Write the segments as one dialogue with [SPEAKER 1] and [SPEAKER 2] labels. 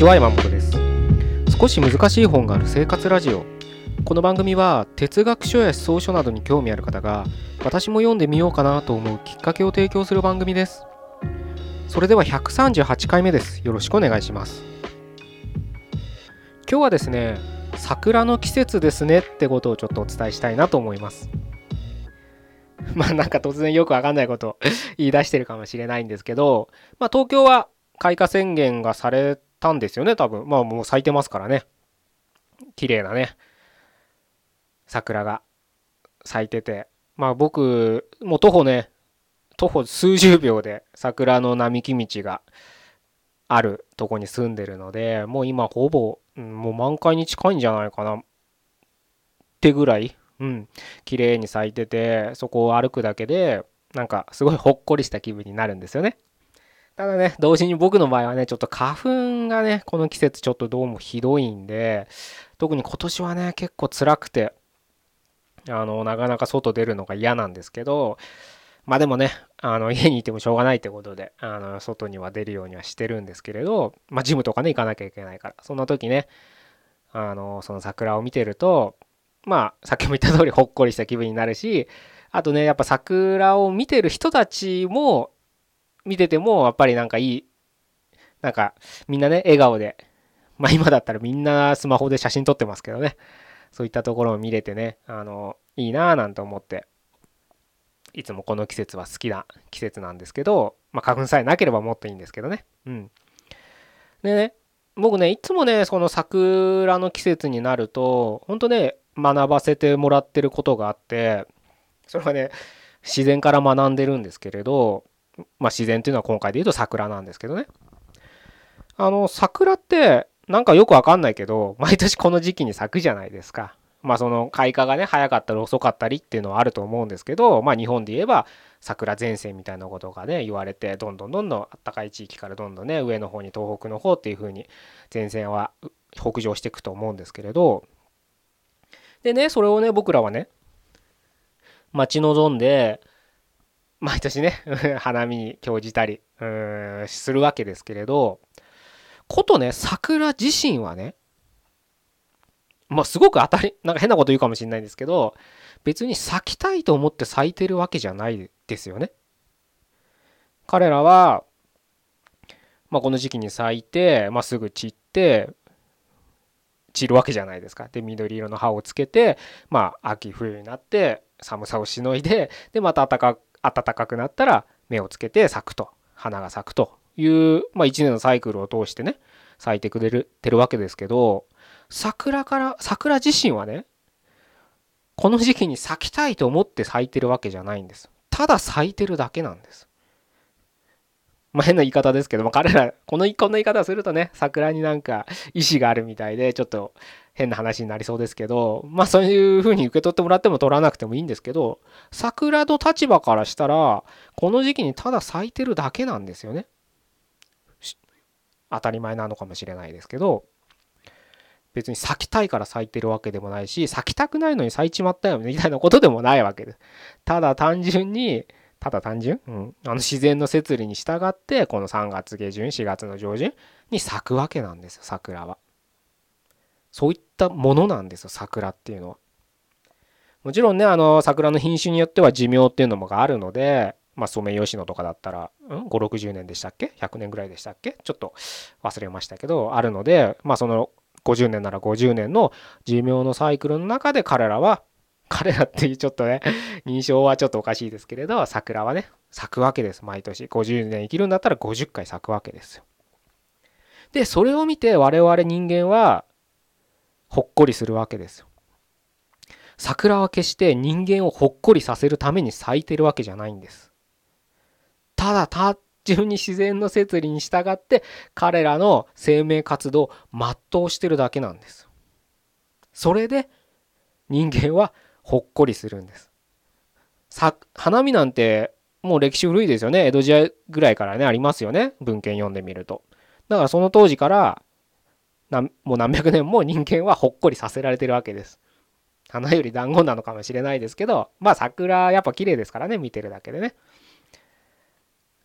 [SPEAKER 1] ちは山本です。少し難しい本がある生活ラジオ。この番組は哲学書や思想書などに興味ある方が私も読んでみようかなと思うきっかけを提供する番組です。それでは138回目です。よろしくお願いします。今日はですね桜の季節ですねってことをちょっとお伝えしたいなと思います。まあなんか突然よくわかんないことを言い出してるかもしれないんですけど、まあ東京は開花宣言がされたんですよね、多分。まあもう咲いてますからね。綺麗なね、桜が咲いてて。まあ僕、もう徒歩ね、徒歩数十秒で桜の並木道があるとこに住んでるので、もう今ほぼ、もう満開に近いんじゃないかなってぐらい、うん、綺麗に咲いてて、そこを歩くだけで、なんかすごいほっこりした気分になるんですよね。ただね、同時に僕の場合はね、ちょっと花粉がね、この季節ちょっとどうもひどいんで、特に今年はね、結構辛くて、あの、なかなか外出るのが嫌なんですけど、まあでもね、あの、家にいてもしょうがないってことで、あの、外には出るようにはしてるんですけれど、まあジムとかね、行かなきゃいけないから、そんな時ね、あの、その桜を見てると、まあ、さっきも言った通りほっこりした気分になるし、あとね、やっぱ桜を見てる人たちも、見てても、やっぱりなんかいい、なんかみんなね、笑顔で、まあ今だったらみんなスマホで写真撮ってますけどね、そういったところを見れてね、あの、いいなぁなんて思って、いつもこの季節は好きな季節なんですけど、まあ花粉さえなければもっといいんですけどね。うん。でね、僕ね、いつもね、その桜の季節になると、ほんとね、学ばせてもらってることがあって、それはね、自然から学んでるんですけれど、まあ、自然っていうのは今回で言うと桜なんですけどね。あの、桜ってなんかよくわかんないけど、毎年この時期に咲くじゃないですか。まあその開花がね、早かったり遅かったりっていうのはあると思うんですけど、まあ日本で言えば桜前線みたいなことがね、言われて、どんどんどんどん暖かい地域からどんどんね、上の方に東北の方っていう風に前線は北上していくと思うんですけれど、でね、それをね、僕らはね、待ち望んで、毎年ね 花見に興じたりするわけですけれどことね桜自身はねまあすごく当たりなんか変なこと言うかもしれないんですけど別に咲きたいと思って咲いてるわけじゃないですよね。彼らは、まあ、この時期に咲いて、まあ、すぐ散って散るわけじゃないですか。で緑色の葉をつけて、まあ、秋冬になって寒さをしのいででまた暖か暖かくなったら芽をつけて咲くと。花が咲くという、まあ、1年のサイクルを通してね咲いてくれるてるわけですけど桜から桜自身はねこの時期に咲きたいと思って咲いてるわけじゃないんです。ただ咲いてるだけなんです。まあ、変な言い方ですけども、彼ら、この、こんな言い方をするとね、桜になんか意志があるみたいで、ちょっと変な話になりそうですけど、まあそういう風に受け取ってもらっても取らなくてもいいんですけど、桜の立場からしたら、この時期にただ咲いてるだけなんですよね。当たり前なのかもしれないですけど、別に咲きたいから咲いてるわけでもないし、咲きたくないのに咲いちまったよみたいなことでもないわけです。ただ単純に、ただ単純、うん、あの自然の摂理に従ってこの3月下旬4月の上旬に咲くわけなんですよ桜は。そういったものなんですよ桜っていうのは。もちろんねあの桜の品種によっては寿命っていうのもがあるので、まあ、ソメイヨシノとかだったら、うん、560年でしたっけ？100年ぐらいでしたっけ？ちょっと忘れましたけどあるのでまあその50年なら50年の寿命のサイクルの中で彼らは 彼らっていうちょっとね、認証はちょっとおかしいですけれど、桜はね、咲くわけです、毎年。50年生きるんだったら50回咲くわけですよ。で、それを見て我々人間は、ほっこりするわけですよ。桜は決して人間をほっこりさせるために咲いてるわけじゃないんです。ただ単純に自然の摂理に従って彼らの生命活動を全うしてるだけなんです。それで人間はほっこりするんです。花見なんてもう歴史古いですよね。江戸時代ぐらいからね、ありますよね。文献読んでみると。だからその当時からもう何百年も人間はほっこりさせられてるわけです。花より団子なのかもしれないですけど、まあ桜やっぱ綺麗ですからね、見てるだけでね。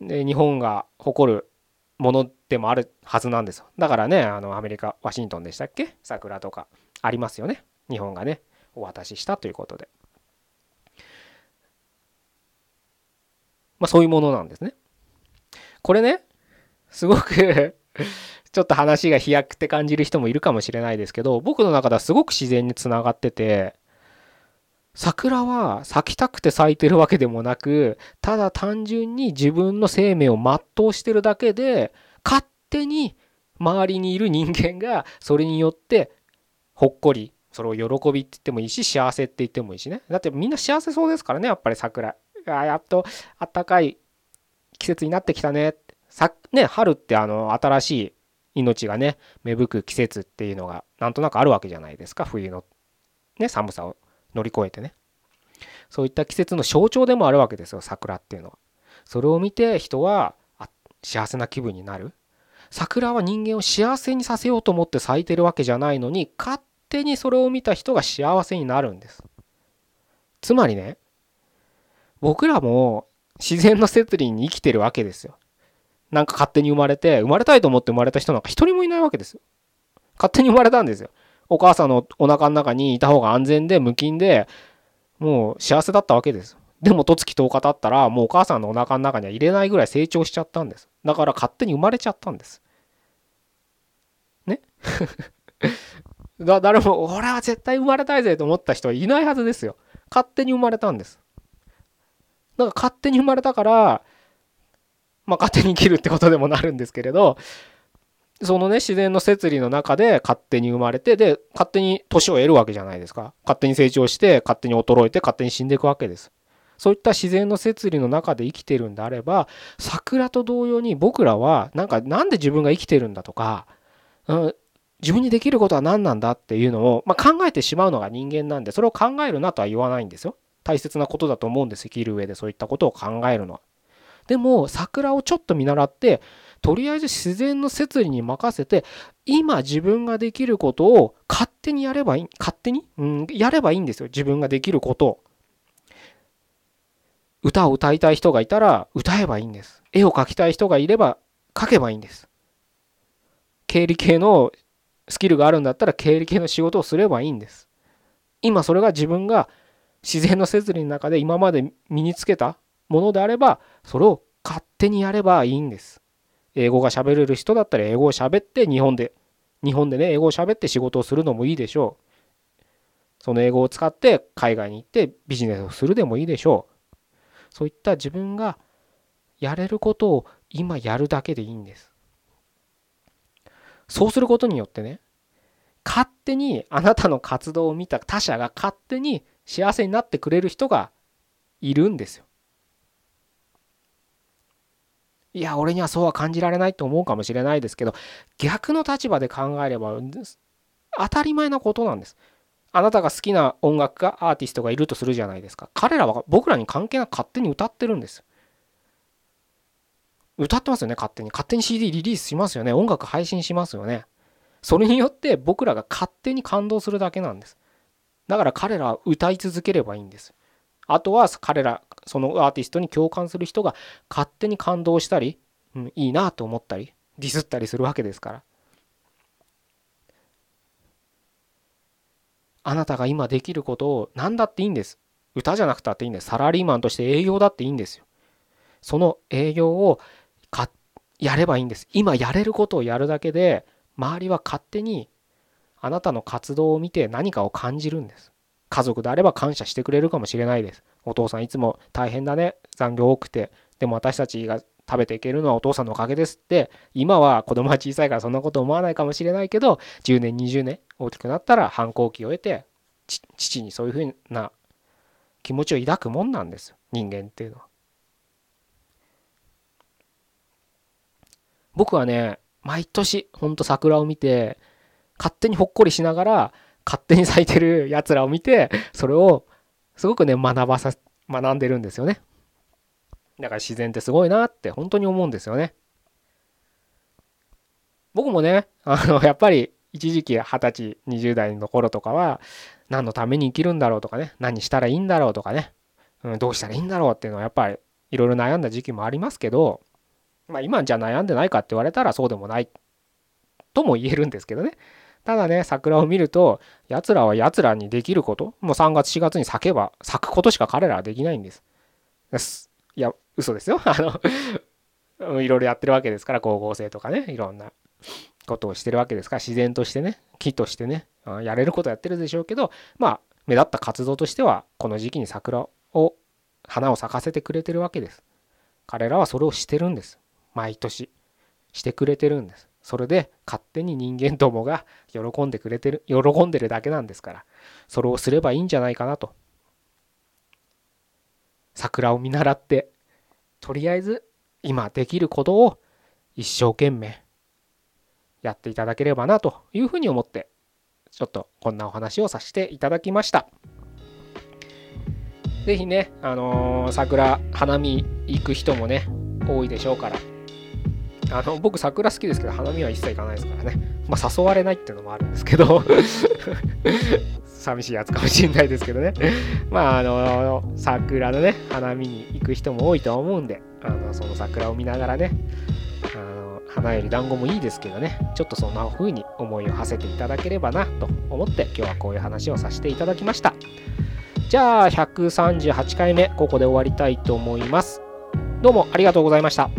[SPEAKER 1] で、日本が誇るものでもあるはずなんですよ。だからねあのアメリカワシントンでしたっけ？桜とかありますよね。日本がねお渡ししたということで。まあそういうものなんですね。これねすごくちょっと話が飛躍って感じる人もいるかもしれないですけど僕の中ではすごく自然につながってて桜は咲きたくて咲いてるわけでもなくただ単純に自分の生命を全うしてるだけで勝手に周りにいる人間がそれによってほっこりそれを喜びって言ってもいいし幸せって言ってもいいしね。だってみんな幸せそうですからねやっぱり桜。あやっとあったかい季節になってきたね。さね春ってあの新しい命がね芽吹く季節っていうのがなんとなくあるわけじゃないですか冬のね寒さを乗り越えてね。そういった季節の象徴でもあるわけですよ桜っていうのは。それを見て人は幸せな気分になる。桜は人間を幸せにさせようと思って咲いてるわけじゃないのに勝手にそれを見た人が幸せになるんです。つまりね僕らも自然の摂理に生きてるわけですよ。なんか勝手に生まれて生まれたいと思って生まれた人なんか一人もいないわけですよ勝手に生まれたんですよお母さんのお腹の中にいた方が安全で無菌でもう幸せだったわけですでも、十月10日経ったら、もうお母さんのお腹の中には入れないぐらい成長しちゃったんです。だから勝手に生まれちゃったんです。ね？だ誰も、俺は絶対生まれたいぜと思った人はいないはずですよ。勝手に生まれたんです。だから勝手に生まれたから、まあ勝手に生きるってことでもなるんですけれど、そのね、自然の摂理の中で勝手に生まれて、で、勝手に年を得るわけじゃないですか。勝手に成長して、勝手に衰えて、勝手に死んでいくわけです。そういった自然の摂理の中で生きてるんであれば桜と同様に僕らはなんかなんで自分が生きてるんだとか、うん、自分にできることは何なんだっていうのを、まあ、考えてしまうのが人間なんでそれを考えるなとは言わないんですよ。大切なことだと思うんです生きる上でそういったことを考えるのは。でも桜をちょっと見習ってとりあえず自然の摂理に任せて今自分ができることを勝手にやればいい勝手に、うん、やればいいんですよ自分ができることを。歌を歌いたい人がいたら歌えばいいんです。絵を描きたい人がいれば描けばいいんです。経理系のスキルがあるんだったら経理系の仕事をすればいいんです。今それが自分が自然の摂理の中で今まで身につけたものであればそれを勝手にやればいいんです。英語が喋れる人だったら英語を喋って日本で日本でね英語を喋って仕事をするのもいいでしょう。その英語を使って海外に行ってビジネスをするでもいいでしょう。そういった自分がやれることを今やるだけでいいんです。そうすることによってね、勝手にあなたの活動を見た他者が勝手に幸せになってくれる人がいるんですよ。いや、俺にはそうは感じられないと思うかもしれないですけど、逆の立場で考えれば当たり前なことなんです。あなたが好きな音楽家アーティストがいるとするじゃないですか。彼らは僕らに関係なく勝手に歌ってるんです。歌ってますよね勝手に。勝手に CD リリースしますよね。音楽配信しますよね。それによって僕らが勝手に感動するだけなんです。だから彼らは歌い続ければいいんです。あとは彼らそのアーティストに共感する人が勝手に感動したり、うん、いいなと思ったりディスったりするわけですからあなたが今できることを何だっていいんです。歌じゃなくたっていいんです。サラリーマンとして営業だっていいんですよ。その営業をかやればいいんです。今やれることをやるだけで周りは勝手にあなたの活動を見て何かを感じるんです。家族であれば感謝してくれるかもしれないです。お父さんいつも大変だね。残業多くて。でも私たちが食べていけるのはお父さんのおかげですって今は子供は小さいからそんなこと思わないかもしれないけど10年20年大きくなったら反抗期を得て父にそういうふうな気持ちを抱くもんなんですよ人間っていうのは。僕はね毎年ほんと桜を見て勝手にほっこりしながら勝手に咲いてるやつらを見てそれをすごくね学ばさ学んでるんですよね。だから自然ってすごいなって本当に思うんですよね。僕もね、あの、やっぱり一時期二十歳、20代の頃とかは何のために生きるんだろうとかね、何したらいいんだろうとかね、うん、どうしたらいいんだろうっていうのはやっぱりいろいろ悩んだ時期もありますけど、まあ今じゃ悩んでないかって言われたらそうでもないとも言えるんですけどね。ただね、桜を見ると、奴らは奴らにできること、もう3月4月に咲けば、咲くことしか彼らはできないんです。いや、嘘ですよ。あの、いろいろやってるわけですから、光合成とかね、いろんなことをしてるわけですから、自然としてね、木としてね、やれることやってるでしょうけど、まあ、目立った活動としては、この時期に桜を、花を咲かせてくれてるわけです。彼らはそれをしてるんです。毎年。してくれてるんです。それで勝手に人間どもが喜んでくれてる、喜んでるだけなんですから、それをすればいいんじゃないかなと。桜を見習って、とりあえず今できることを一生懸命やっていただければなというふうに思って、ちょっとこんなお話をさせていただきました。是非ね、あのー、桜、花見行く人もね、多いでしょうから、あの僕桜好きですけど花見は一切行かないですからね。まあ誘われないっていうのもあるんですけど。寂しいやつかもしれないですけどね。まああの桜のね花見に行く人も多いと思うんであのその桜を見ながらねあの花より団子もいいですけどね。ちょっとそんな風に思いを馳せていただければなと思って今日はこういう話をさせていただきました。じゃあ138回目ここで終わりたいと思います。どうもありがとうございました。